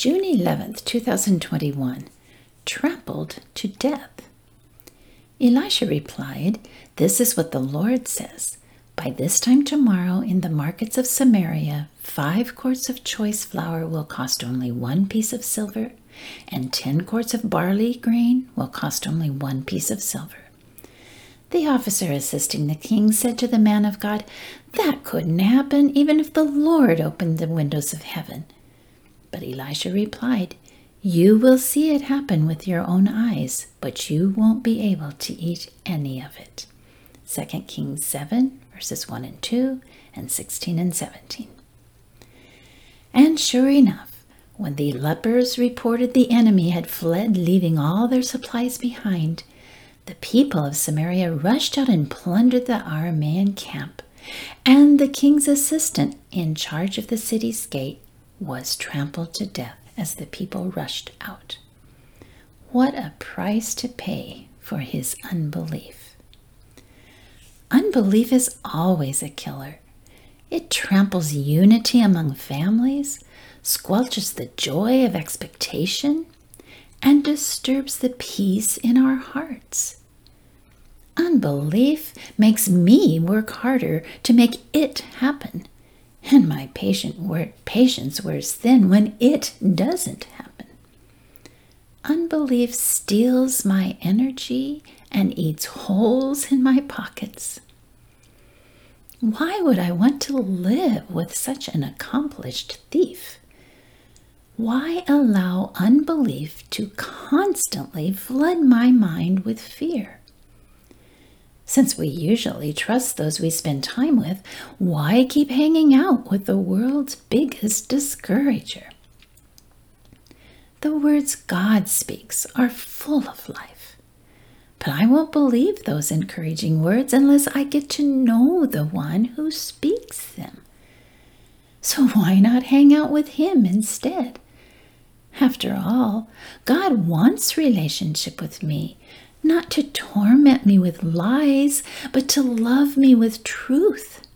June 11th, 2021. Trampled to death. Elisha replied, This is what the Lord says. By this time tomorrow, in the markets of Samaria, five quarts of choice flour will cost only one piece of silver, and ten quarts of barley grain will cost only one piece of silver. The officer assisting the king said to the man of God, That couldn't happen even if the Lord opened the windows of heaven. But Elisha replied, You will see it happen with your own eyes, but you won't be able to eat any of it. 2 Kings 7, verses 1 and 2, and 16 and 17. And sure enough, when the lepers reported the enemy had fled, leaving all their supplies behind, the people of Samaria rushed out and plundered the Aramean camp, and the king's assistant in charge of the city's gate was trampled to death as the people rushed out. What a price to pay for his unbelief! Unbelief is always a killer. It tramples unity among families, squelches the joy of expectation, and disturbs the peace in our hearts. Unbelief makes me work harder to make it happen, and my patient patience wears thin when it doesn't happen. Unbelief steals my energy and eats holes in my pockets. Why would I want to live with such an accomplished thief? Why allow unbelief to constantly flood my mind with fear? Since we usually trust those we spend time with, why keep hanging out with the world's biggest discourager? The words God speaks are full of life. But I won't believe those encouraging words unless I get to know the one who speaks them. So why not hang out with him instead? After all, God wants relationship with me, not to torment me with lies, but to love me with truth.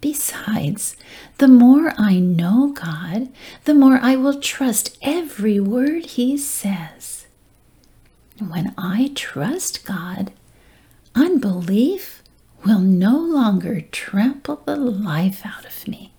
Besides, the more I know God, the more I will trust every word He says. When I trust God, unbelief will no longer trample the life out of me.